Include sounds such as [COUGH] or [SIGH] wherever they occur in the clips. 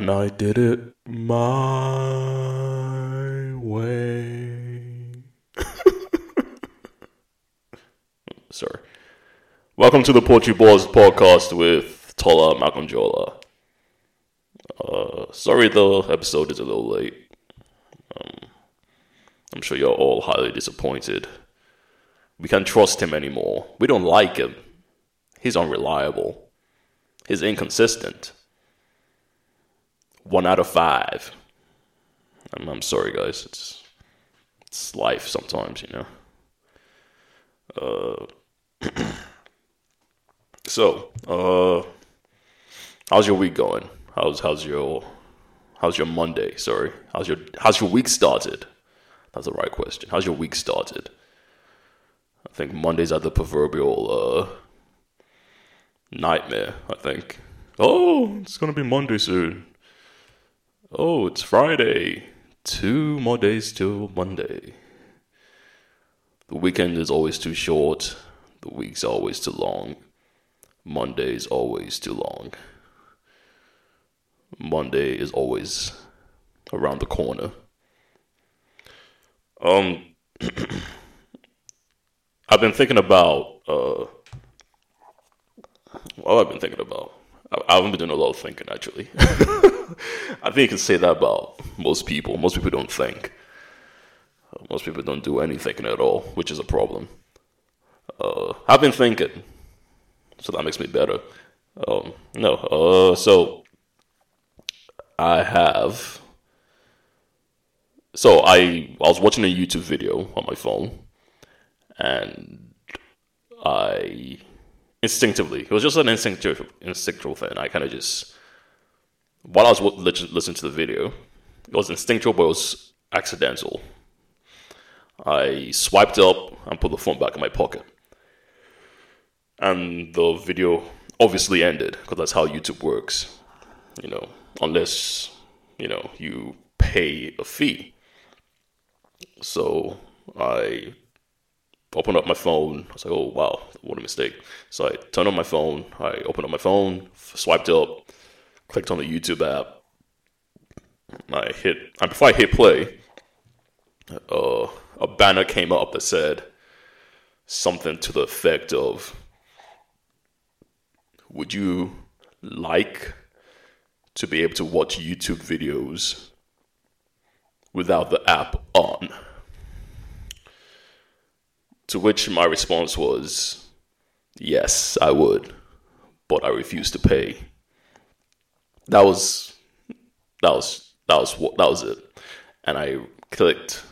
And I did it my way. [LAUGHS] Sorry. Welcome to the Poetry Boys podcast with Tola Makanjola. Uh, sorry the episode is a little late. Um, I'm sure you're all highly disappointed. We can't trust him anymore. We don't like him. He's unreliable. He's inconsistent. One out of five. I'm, I'm sorry, guys. It's it's life sometimes, you know. Uh, [CLEARS THROAT] so, uh, how's your week going? How's how's your how's your Monday? Sorry, how's your how's your week started? That's the right question. How's your week started? I think Mondays are the proverbial uh, nightmare. I think. Oh, it's gonna be Monday soon. Oh, it's Friday. Two more days till Monday. The weekend is always too short. The week's always too long. Monday is always too long. Monday is always around the corner. Um, [CLEARS THROAT] I've been thinking about uh, what I've been thinking about. I haven't been doing a lot of thinking actually. [LAUGHS] I think you can say that about most people. Most people don't think. Most people don't do any thinking at all, which is a problem. Uh, I've been thinking, so that makes me better. Um, no, uh, so I have. So I I was watching a YouTube video on my phone, and I instinctively it was just an instinctual instinctual thing. I kind of just while I was listening to the video, it was instinctual, but it was accidental. I swiped up and put the phone back in my pocket, and the video obviously ended because that's how YouTube works. You know, unless you know you pay a fee. So I opened up my phone. I was like, "Oh wow, what a mistake!" So I turned on my phone. I opened up my phone, swiped up, clicked on the YouTube app. I hit, and before I hit play, uh, a banner came up that said something to the effect of, "Would you like to be able to watch YouTube videos without the app on?" To which my response was, "Yes, I would, but I refuse to pay." that was that was that was what that was it. And I clicked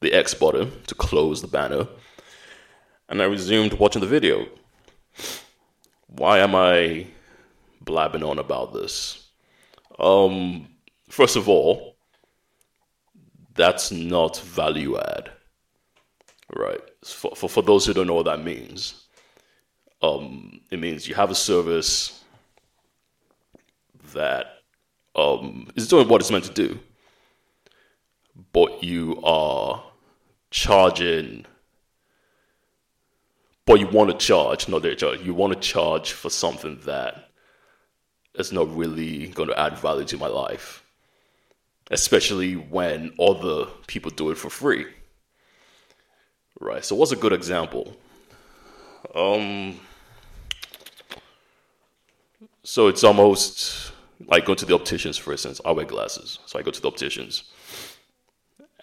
the X button to close the banner, and I resumed watching the video. Why am I blabbing on about this? Um, first of all, that's not value add, right? For, for, for those who don't know what that means, um, it means you have a service that um, is doing what it's meant to do, but you are charging, but you want to charge, not they charge, you want to charge for something that is not really going to add value to my life, especially when other people do it for free. Right. So, what's a good example? Um. So it's almost like go to the opticians, for instance. I wear glasses, so I go to the opticians,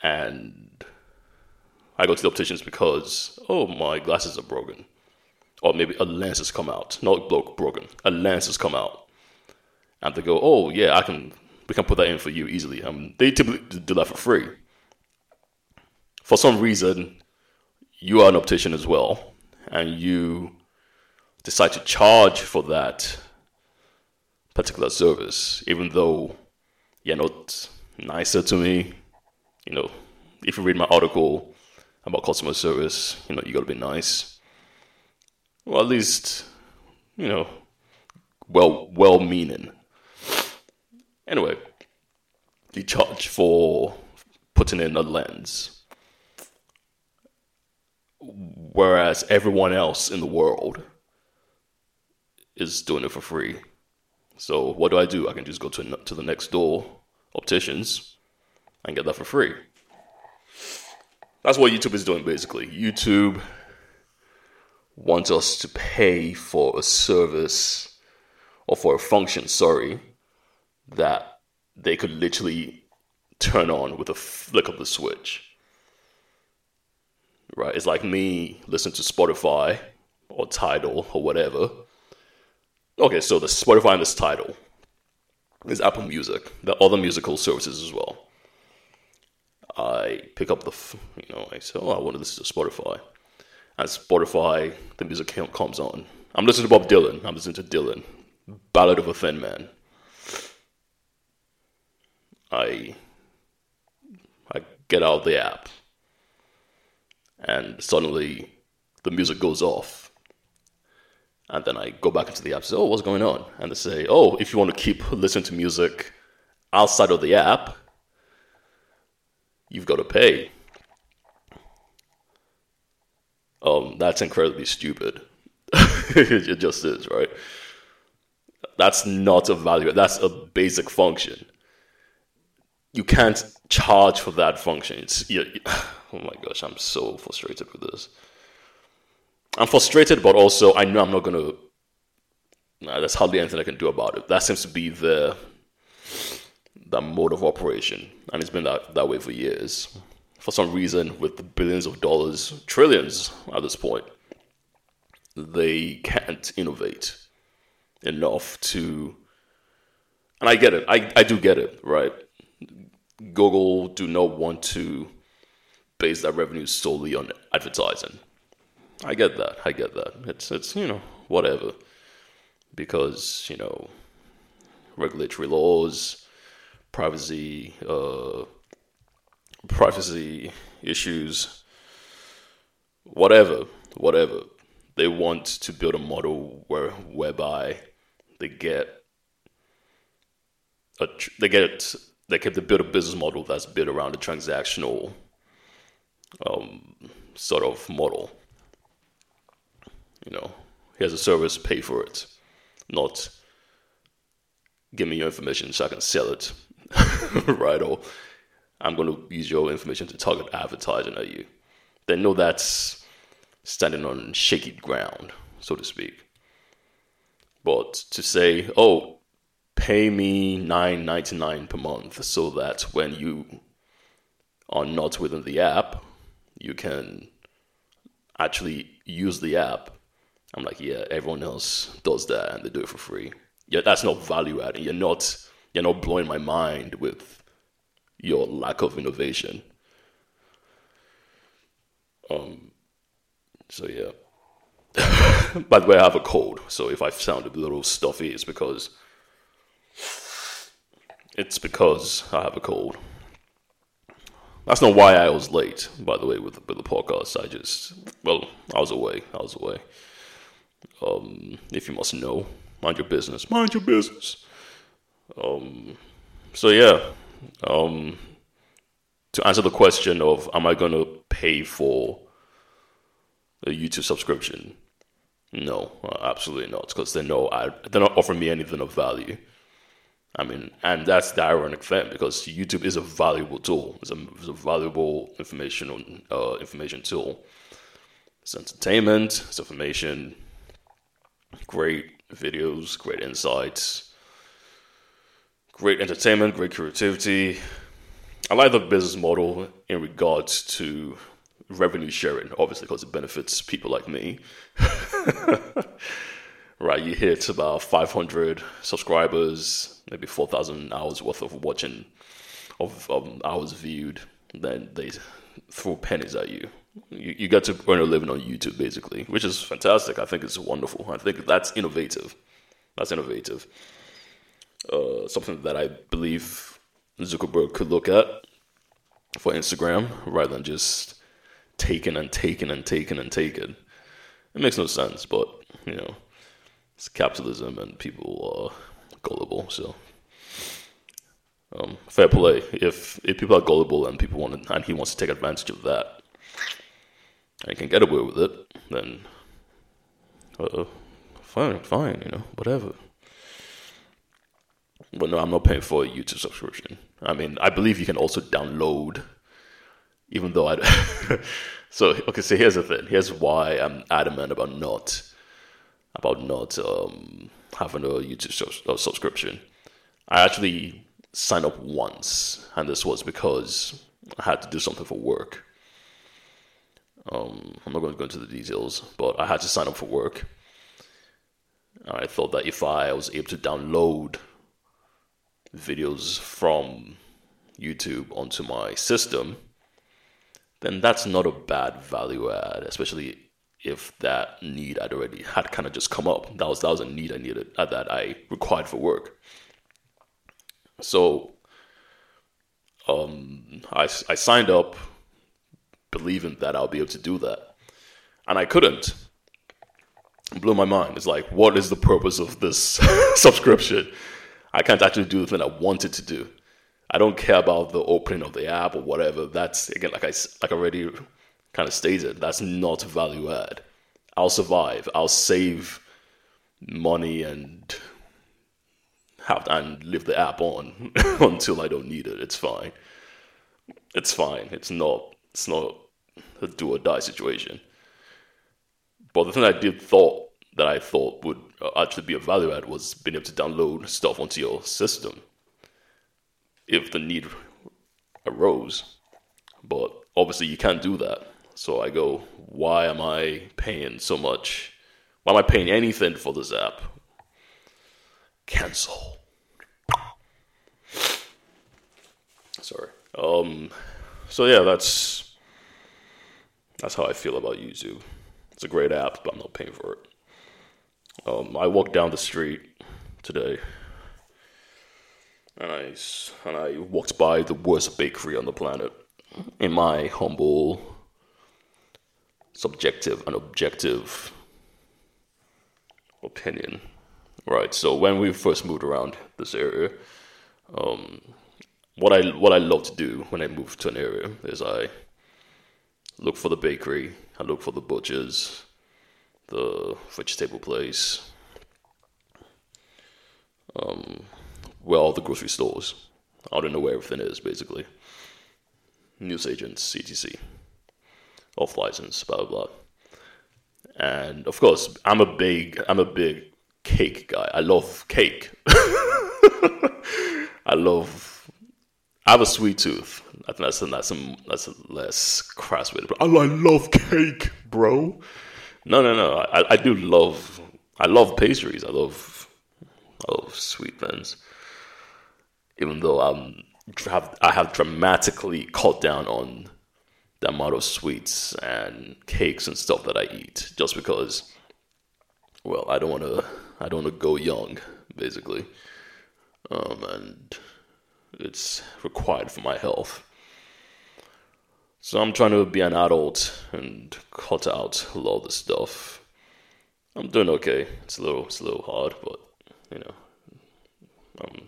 and I go to the opticians because oh my glasses are broken, or maybe a lens has come out, not broken, a lens has come out, and they go, oh yeah, I can, we can put that in for you easily. Um, they typically do that for free. For some reason, you are an optician as well, and you decide to charge for that particular service, even though you're not nicer to me. You know, if you read my article about customer service, you know, you gotta be nice. Well, at least, you know, well, well meaning. Anyway, you charge for putting in a lens. Whereas everyone else in the world is doing it for free So what do I do? I can just go to to the next door opticians and get that for free. That's what YouTube is doing basically. YouTube wants us to pay for a service or for a function, sorry, that they could literally turn on with a flick of the switch. Right? It's like me listening to Spotify or Tidal or whatever. Okay, so the Spotify and this Tidal is Apple Music. The other musical services as well. I pick up the, you know, I say, oh, I want to listen to Spotify. And Spotify, the music comes on. I'm listening to Bob Dylan. I'm listening to Dylan. Ballad of a Thin Man. I I get out the app and suddenly the music goes off. And then I go back into the app and say, Oh, what's going on? And they say, Oh, if you want to keep [LAUGHS] listening to music outside of the app, you've got to pay. Um, that's incredibly stupid. [LAUGHS] it just is, right? That's not a value. That's a basic function. You can't charge for that function. It's you, [SIGHS] oh my gosh, I'm so frustrated with this. I'm frustrated, but also I know I'm not gonna. Nah, there's hardly anything I can do about it. That seems to be the that mode of operation, and it's been that, that way for years. For some reason, with the billions of dollars, trillions at this point, they can't innovate enough to. And I get it. I, I do get it, right? Google do not want to base their revenue solely on advertising. I get that. I get that. It's it's you know whatever, because you know regulatory laws, privacy, uh, privacy issues, whatever, whatever. They want to build a model where whereby they get a they get they get to build a business model that's built around a transactional um, sort of model. You know, here's a service, pay for it, not give me your information so I can sell it, [LAUGHS] right? Or I'm going to use your information to target advertising at you. They know that's standing on shaky ground, so to speak. But to say, oh, pay me nine ninety nine per month so that when you are not within the app, you can actually use the app. I'm like, yeah, everyone else does that and they do it for free. Yeah, that's not value adding. You're not you're not blowing my mind with your lack of innovation. Um so yeah. [LAUGHS] By the way, I have a cold, so if I sound a little stuffy, it's because it's because I have a cold. That's not why I was late, by the way, with the, with the podcast. I just, well, I was away. I was away. Um, if you must know, mind your business. Mind your business. Um, so yeah. Um, to answer the question of, am I going to pay for a YouTube subscription? No, absolutely not, because they know I, they're not offering me anything of value. I mean, and that's the ironic thing because YouTube is a valuable tool. It's a, it's a valuable information uh, information tool. It's entertainment. It's information. Great videos. Great insights. Great entertainment. Great creativity. I like the business model in regards to revenue sharing, obviously, because it benefits people like me. [LAUGHS] right, you hit about 500 subscribers, maybe 4,000 hours worth of watching, of um, hours viewed, then they throw pennies at you. you. You get to earn a living on YouTube, basically, which is fantastic. I think it's wonderful. I think that's innovative. That's innovative. Uh, something that I believe Zuckerberg could look at for Instagram rather than just taking and taking and taking and taking. It makes no sense, but you know, it's capitalism and people are gullible. So, um, fair play. If if people are gullible and people want to, and he wants to take advantage of that, and he can get away with it, then uh, fine, fine, you know, whatever. But no, I'm not paying for a YouTube subscription. I mean, I believe you can also download, even though I. [LAUGHS] so okay, so here's the thing. Here's why I'm adamant about not about not um, having a YouTube uh, subscription. I actually signed up once, and this was because I had to do something for work. Um, I'm not going to go into the details, but I had to sign up for work. I thought that if I was able to download videos from YouTube onto my system, then that's not a bad value add, especially if that need I'd already had kind of just come up. That was that was a need I needed uh, that I required for work. So um, I, I signed up believing that I'll be able to do that. And I couldn't. It blew my mind. It's like, what is the purpose of this [LAUGHS] subscription? I can't actually do the thing I wanted to do. I don't care about the opening of the app or whatever. That's again, like I like I already kind of stated, that's not value add. I'll survive. I'll save money and have and leave the app on [LAUGHS] until I don't need it. It's fine. It's fine. It's not. It's not a do or die situation. But the thing I did thought that I thought would actually be a value add was being able to download stuff onto your system if the need arose. But obviously, you can't do that. So I go, why am I paying so much? Why am I paying anything for this app? Cancel. Sorry. Um. So yeah, that's that's how I feel about YouTube. It's a great app, but I'm not paying for it. Um, I walked down the street today, and I and I walked by the worst bakery on the planet. In my humble, subjective and objective opinion, right? So when we first moved around this area, um, what I what I love to do when I move to an area is I look for the bakery, I look for the butchers, the vegetable place, um, well, the grocery stores. I don't know where everything is, basically. News agents, CTC, off license, blah blah blah. And of course, I'm a big, I'm a big cake guy. I love cake. [LAUGHS] I love I have a sweet tooth. I think that's that's a, that's a less crass way to put it. I, I love cake, bro. No, no, no. I, I do love I love pastries. I love I love sweet things. Even though I'm I have dramatically cut down on the amount of sweets and cakes and stuff that I eat, just because. Well, I don't want to. I don't want to go young, basically. Um, and it's required for my health. So I'm trying to be an adult and cut out a lot of the stuff. I'm doing okay. It's a little, it's a little hard, but you know, I'm,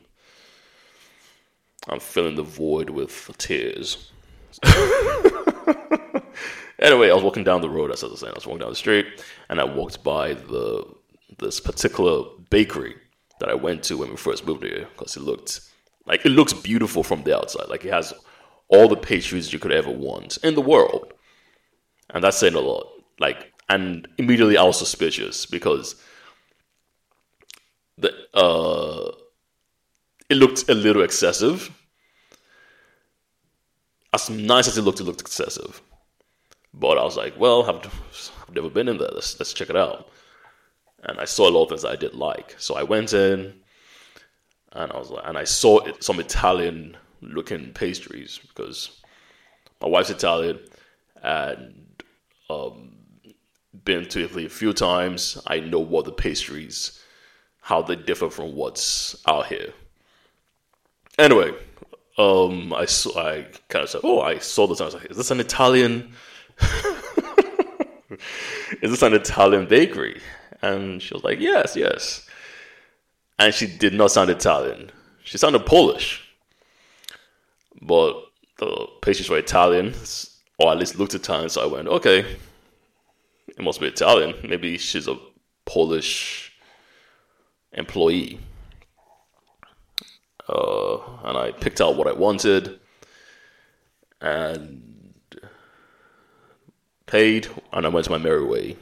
I'm filling the void with tears. [LAUGHS] anyway, I was walking down the road. As I was saying, I was walking down the street, and I walked by the this particular bakery that I went to when we first moved here because it looked like it looks beautiful from the outside. Like it has all the pastries you could ever want in the world. And that's saying a lot. Like and immediately I was suspicious because the uh it looked a little excessive. As nice as it looked, it looked excessive. But I was like, well, I've, I've never been in there. Let's, let's check it out. And I saw a lot of things I did like. So I went in, and I was like, and I saw it, some Italian looking pastries because my wife's Italian and um, been to Italy a few times. I know what the pastries, how they differ from what's out here. Anyway, um, I saw, I kind of said, oh, I saw this. I was like, is this an Italian? [LAUGHS] is this an Italian bakery? And she was like, yes, yes and she did not sound Italian. She sounded Polish, but the pastries were Italian, or at least looked Italian. So I went, okay, it must be Italian. Maybe she's a Polish employee. Uh, and I picked out what I wanted, and paid, and I went to my merry way.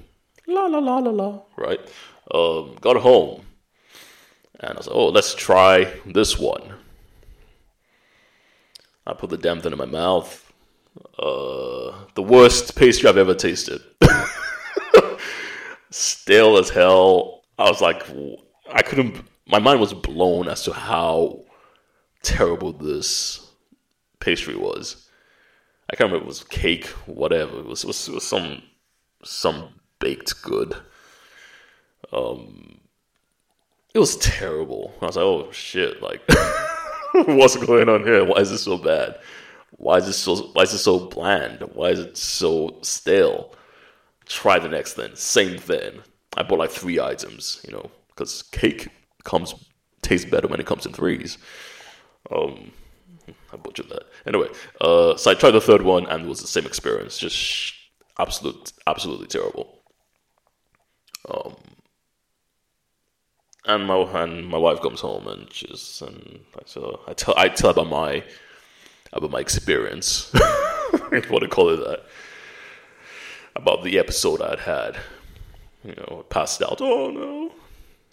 La la la la la. Right. Um, got home, and I was like, "Oh, let's try this one." I put the damn thing in my mouth. Uh, the worst pastry I've ever tasted. [LAUGHS] Stale as hell. I was like, I couldn't. My mind was blown as to how terrible this pastry was. I can't remember. It was cake, whatever. It was, it was, it was some some baked good. Um, it was terrible. I was like, oh shit! Like, [LAUGHS] what's going on here? Why is this so bad? Why is this so? Why is it so bland? Why is it so stale? Try the next thing. Same thing. I bought like three items, you know, because cake comes tastes better when it comes in threes. Um, I butchered that. Anyway, uh, so I tried the third one and it was the same experience. Just absolute, absolutely terrible. Um, and my and my wife comes home and she's and so I tell I tell about my about my experience. [LAUGHS] if you want to call it that. About the episode I'd had. You know, passed out. Oh no.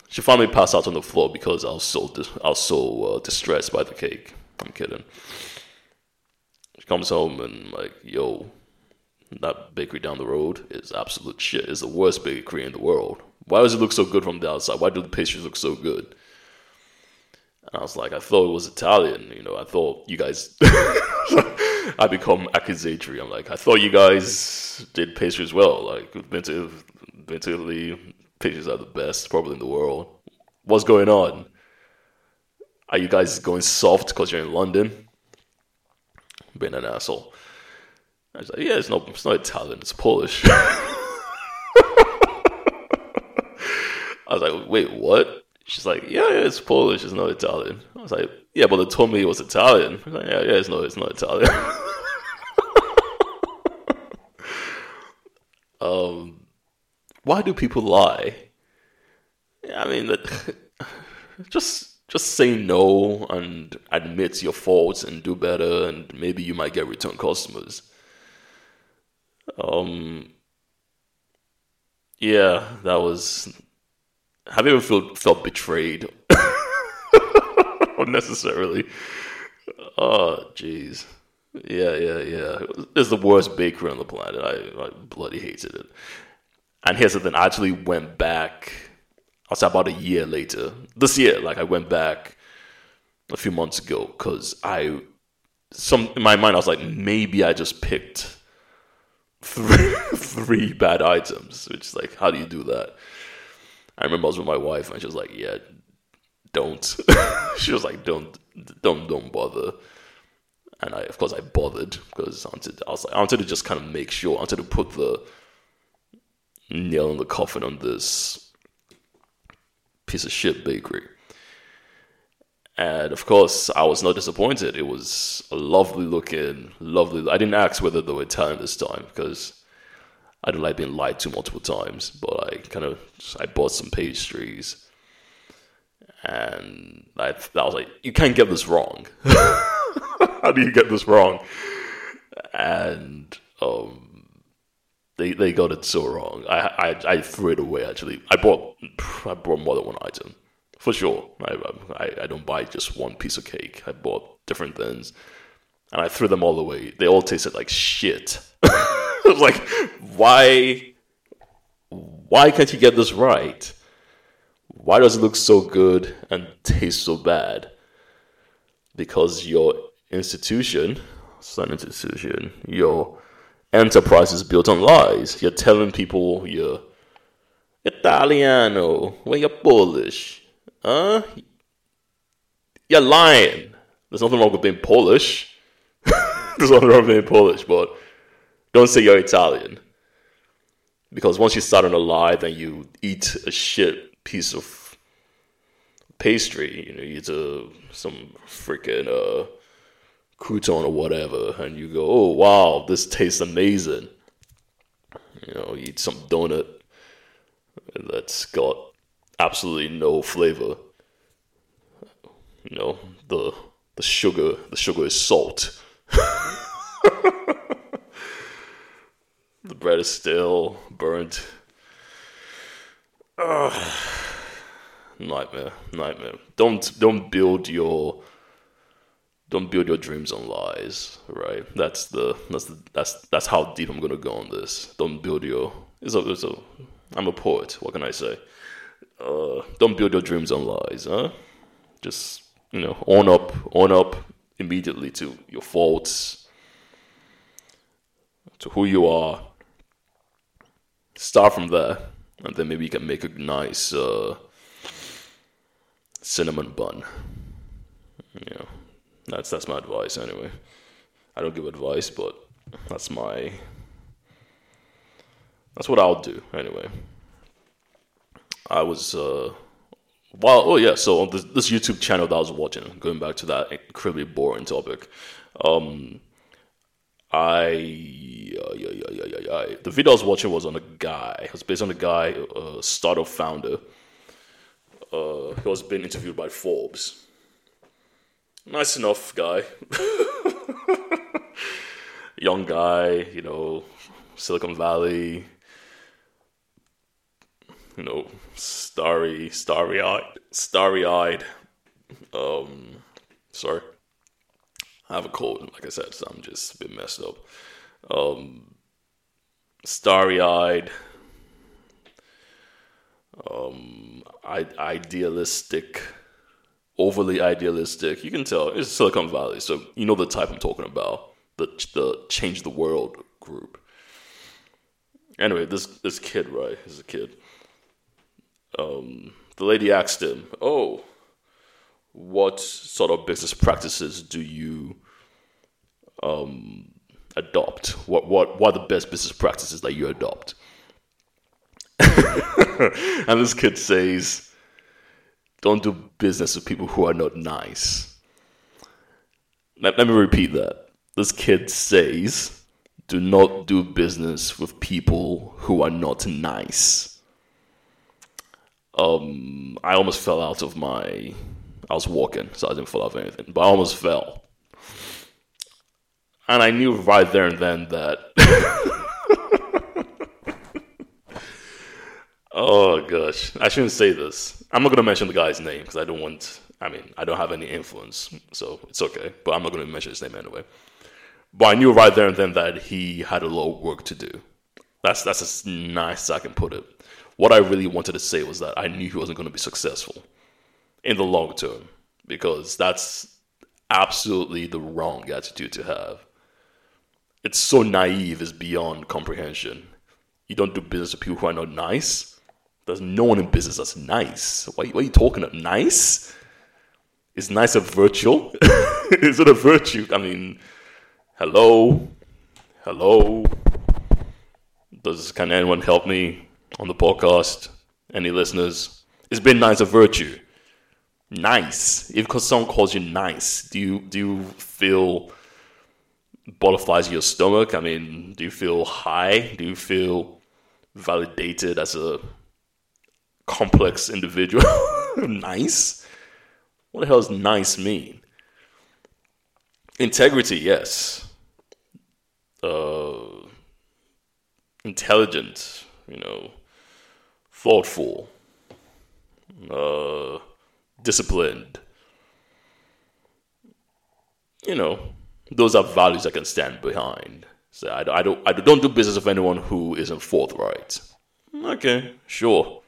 She finally passed out on the floor because I was so I was so uh, distressed by the cake. I'm kidding. She comes home and like, yo, that bakery down the road is absolute shit. It's the worst bakery in the world. Why does it look so good from the outside? Why do the pastries look so good? And I was like, I thought it was Italian. You know, I thought you guys. [LAUGHS] I become accusatory. I'm like, I thought you guys did pastries well. Like, been to been to Italy. Pastries are the best, probably in the world. What's going on? Are you guys going soft because you're in London? Being an asshole. I was like, yeah, it's not, it's not Italian, it's Polish. [LAUGHS] I was like, wait, what? She's like, yeah, yeah, it's Polish, it's not Italian. I was like, yeah, but they told me it was Italian. I was like, yeah, yeah, it's not, it's not Italian. [LAUGHS] um, why do people lie? I mean, [LAUGHS] just just say no and admit your faults and do better, and maybe you might get return customers. Um, yeah, that was. Have you ever felt felt betrayed [LAUGHS] unnecessarily? Oh, jeez. Yeah, yeah, yeah. It's the worst bakery on the planet. I, I bloody hated it. And here's the thing: I actually went back. I was about a year later. This year, like I went back a few months ago because I, some in my mind, I was like, maybe I just picked three [LAUGHS] three bad items. Which is like, how do you do that? I remember I was with my wife and she was like, "Yeah, don't." [LAUGHS] she was like, "Don't, don't, don't bother." And I, of course, I bothered because I wanted. I was like, I wanted to just kind of make sure. I wanted to put the nail in the coffin on this piece of shit bakery. And of course, I was not disappointed. It was a lovely looking, lovely. I didn't ask whether they were Italian this time because I don't like being lied to multiple times. But I kind of I bought some pastries, and I, I was like, "You can't get this wrong. [LAUGHS] How do you get this wrong?" And um, they they got it so wrong. I, I I threw it away. Actually, I bought I bought more than one item for sure. I, I I don't buy just one piece of cake. I bought different things, and I threw them all away. They all tasted like shit. [LAUGHS] Like, why? Why can't you get this right? Why does it look so good and taste so bad? Because your institution, it's not an institution, your enterprise is built on lies. You're telling people you're Italiano when you're Polish. Huh? You're lying. There's nothing wrong with being Polish. [LAUGHS] There's nothing wrong with being Polish, but don't say you're Italian. Because once you start on a lie, then you eat a shit piece of pastry. You know, you eat a, some freaking uh, crouton or whatever, and you go, oh, wow, this tastes amazing. You know, eat some donut that's got absolutely no flavor. You know, the the sugar the sugar is salt. [LAUGHS] the bread is still burnt. Ugh. Nightmare, nightmare. Don't don't build your don't build your dreams on lies, right? That's the that's the, that's that's how deep I'm gonna go on this. Don't build your it's a, it's a I'm a poet. What can I say? Uh, don't build your dreams on lies, huh? Just you know, own up, own up immediately to your faults, to who you are. Start from there, and then maybe you can make a nice uh, cinnamon bun. Know, that's that's my advice anyway. I don't give advice, but that's my that's what I'll do anyway. I was uh well oh yeah, so on this, this YouTube channel that I was watching, going back to that incredibly boring topic, um I uh, yeah, yeah, yeah, yeah, yeah. The video I was watching was on a guy. It was based on a guy, a startup founder. Uh, he was being interviewed by Forbes. Nice enough guy, young guy, you know, Silicon Valley, you know, starry, starry eyed, starry eyed. Um, sorry, I have a cold, like I said, so I'm just a bit messed up. Um, starry eyed, um, I- idealistic, overly idealistic. You can tell it's Silicon Valley, so you know the type I'm talking about. The the change the world group. Anyway, this this kid, right? He's a kid um, the lady asked him, "Oh, what sort of business practices do you um, adopt? What what what are the best business practices that you adopt?" [LAUGHS] and this kid says, "Don't do business with people who are not nice." Let, let me repeat that. This kid says, "Do not do business with people who are not nice." um, I almost fell out of my. I was walking, so I didn't fall off anything, but I almost fell. And I knew right there and then that. [LAUGHS] oh gosh, I shouldn't say this. I'm not gonna mention the guy's name because I don't want. I mean, I don't have any influence, so it's okay. But I'm not gonna mention his name anyway. But I knew right there and then that he had a lot of work to do. That's that's as nice as I can put it what I really wanted to say was that I knew he wasn't to be successful in the long term because that's absolutely the wrong attitude to have. It's so naive, it's beyond comprehension. You don't do business with people who are not nice. There's no one in business that's nice. Why, are you talking about nice? Is nice a virtue? [LAUGHS] Is it a virtue? I mean, hello? Hello? Does can anyone help me on the podcast, any listeners, it's been nice of virtue. Nice. If because someone calls you nice, do you do you feel butterflies in your stomach? I mean, do you feel high? Do you feel validated as a complex individual? [LAUGHS] nice? What the hell does nice mean? Integrity, yes. Uh, intelligent, you know, thoughtful, uh, disciplined. You know, those are values I can stand behind. So I, I don't I don't do business with anyone who isn't forthright. Okay, sure.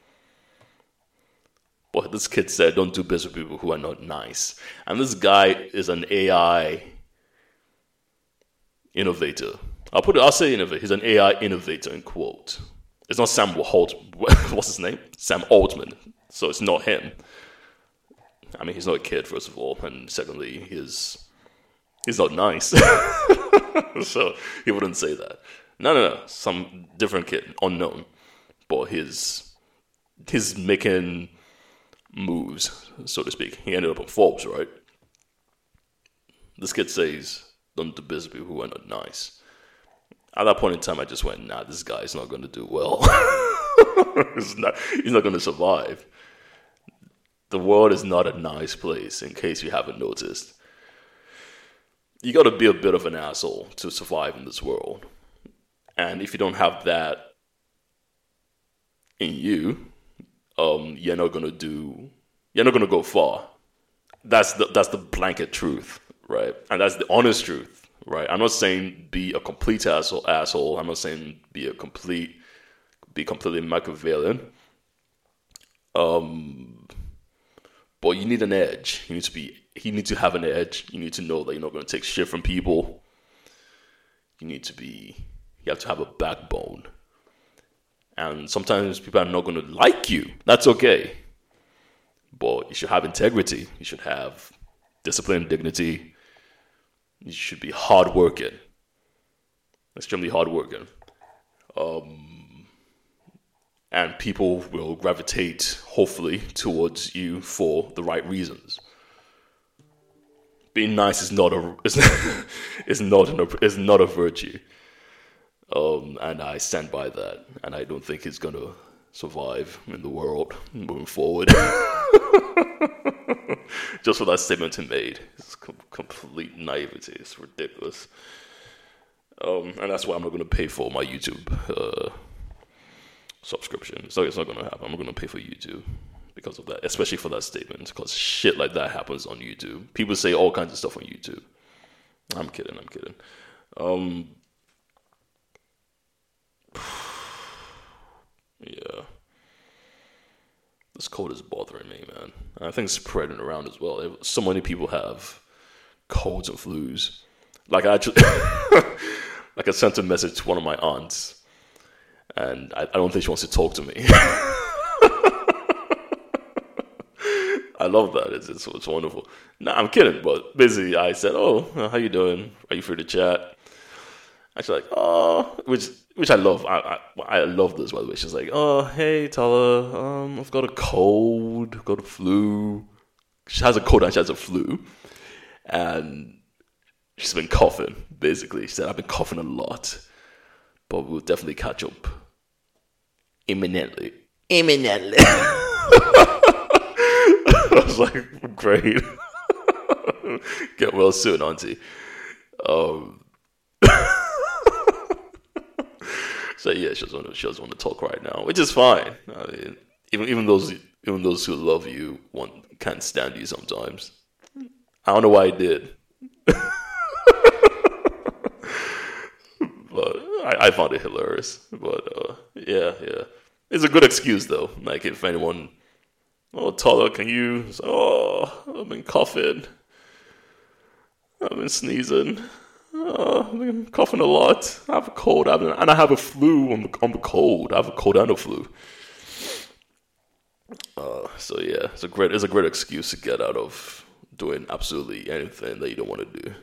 But this kid said, don't do business with people who are not nice. And this guy is an AI innovator. I'll put it, I'll say innovator. He's an AI innovator in quote. It's not Sam Holt. [LAUGHS] What's his name? Sam Altman. So it's not him. I mean, he's not a kid, first of all, and secondly, he's he's not nice. [LAUGHS] so he wouldn't say that. No, no, no. Some different kid, unknown, but he's he's making moves, so to speak. He ended up on Forbes, right? This kid says, "Don't do business with people who are not nice." At that point in time, I just went, nah, this guy is not going to do well. [LAUGHS] he's not, he's not going to survive. the world is not a nice place, in case you haven't noticed. You gotta be a bit of an asshole to survive in this world. And if you don't have that in you, um, you're not gonna do you're not gonna go far. That's the that's the blanket truth, right? And that's the honest truth, right? I'm not saying be a complete asshole asshole. I'm not saying be a complete be completely Machiavellian. Um but you need an edge. You need to be you need to have an edge. You need to know that you're not gonna take shit from people. You need to be you have to have a backbone. And sometimes people are not going to like you. That's okay. But you should have integrity. You should have discipline, dignity. You should be hardworking, extremely hardworking. Um, and people will gravitate, hopefully, towards you for the right reasons. Being nice is not a is, [LAUGHS] is not an, is not a virtue. And I stand by that. And I don't think it's going to survive in the world moving forward. [LAUGHS] Just for that statement he made. It's com- complete naivety. It's ridiculous. Um, and that's why I'm not going to pay for my YouTube uh, subscription. So it's not going to happen. I'm not going to pay for YouTube because of that, especially for that statement. Because shit like that happens on YouTube. People say all kinds of stuff on YouTube. I'm kidding. I'm kidding. Um, yeah. This cold is bothering me, man. I think it's spreading around as well. So many people have colds and flus. Like I actually, [LAUGHS] like I sent a message to one of my aunts, and I, I don't think she wants to talk to me. [LAUGHS] I love that. It's, it's, it's wonderful. No, I'm kidding, but basically I said, "Oh, how you doing? Are you free to chat?" Actually, like, "Oh," which which I love. I, I, I love this by the way. She's like, "Oh, hey, Tola, um, I've got a cold, I've got a flu." She has a cold and she has a flu, and she's been coughing. Basically, she said, "I've been coughing a lot, but we'll definitely catch up imminently." Imminently. [LAUGHS] I was like, "Great, [LAUGHS] get well soon, Auntie." Um, [LAUGHS] so yeah, she doesn't want to, she doesn't want to talk right now, which is fine. I mean, even even those even those who love you want can't stand you sometimes. I don't know why I did, [LAUGHS] but I, I found it hilarious. But uh, yeah, yeah, it's a good excuse though. Like if anyone, oh Tyler, can you? Oh, I've been coughing. I've been sneezing. Uh, I'm coughing a lot. I have a cold, I have and I have a flu on the on the cold. I have a cold and a flu. Uh, so yeah, it's a great it's a great excuse to get out of doing absolutely anything that you don't want to do,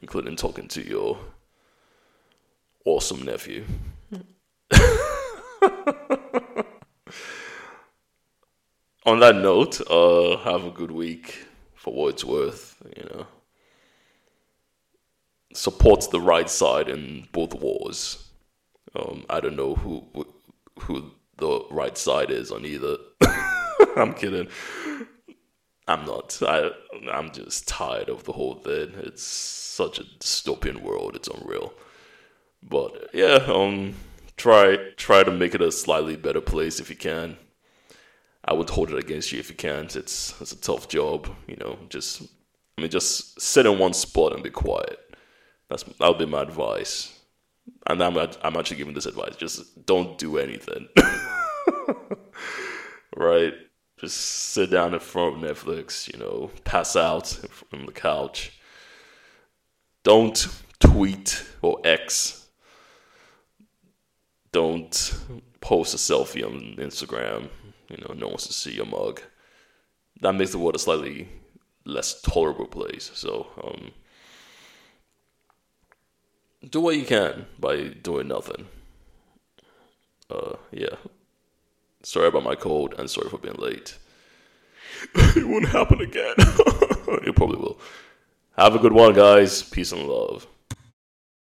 including talking to your awesome nephew. [LAUGHS] On that note, uh, have a good week for what it's worth. You know supports the right side in both wars. Um, I don't know who who the right side is on either. [LAUGHS] I'm kidding. I'm not. I I'm just tired of the whole thing. It's such a dystopian world. It's unreal. But yeah, um, try try to make it a slightly better place if you can. I would hold it against you if you can't. It's it's a tough job, you know. Just I mean, just sit in one spot and be quiet. That's that would be my advice. And I'm I'm actually giving this advice. Just don't do anything. [LAUGHS] right? Just sit down in front of Netflix, you know, pass out on the couch. Don't tweet or X. Don't post a selfie on Instagram. You know, no one wants to see your mug. That makes the world a slightly less tolerable place. So, um, do what you can by doing nothing. Uh, yeah. Sorry about my cold and sorry for being late. [LAUGHS] it won't happen again. [LAUGHS] [LAUGHS] it probably will. Have a good one, guys. Peace and love.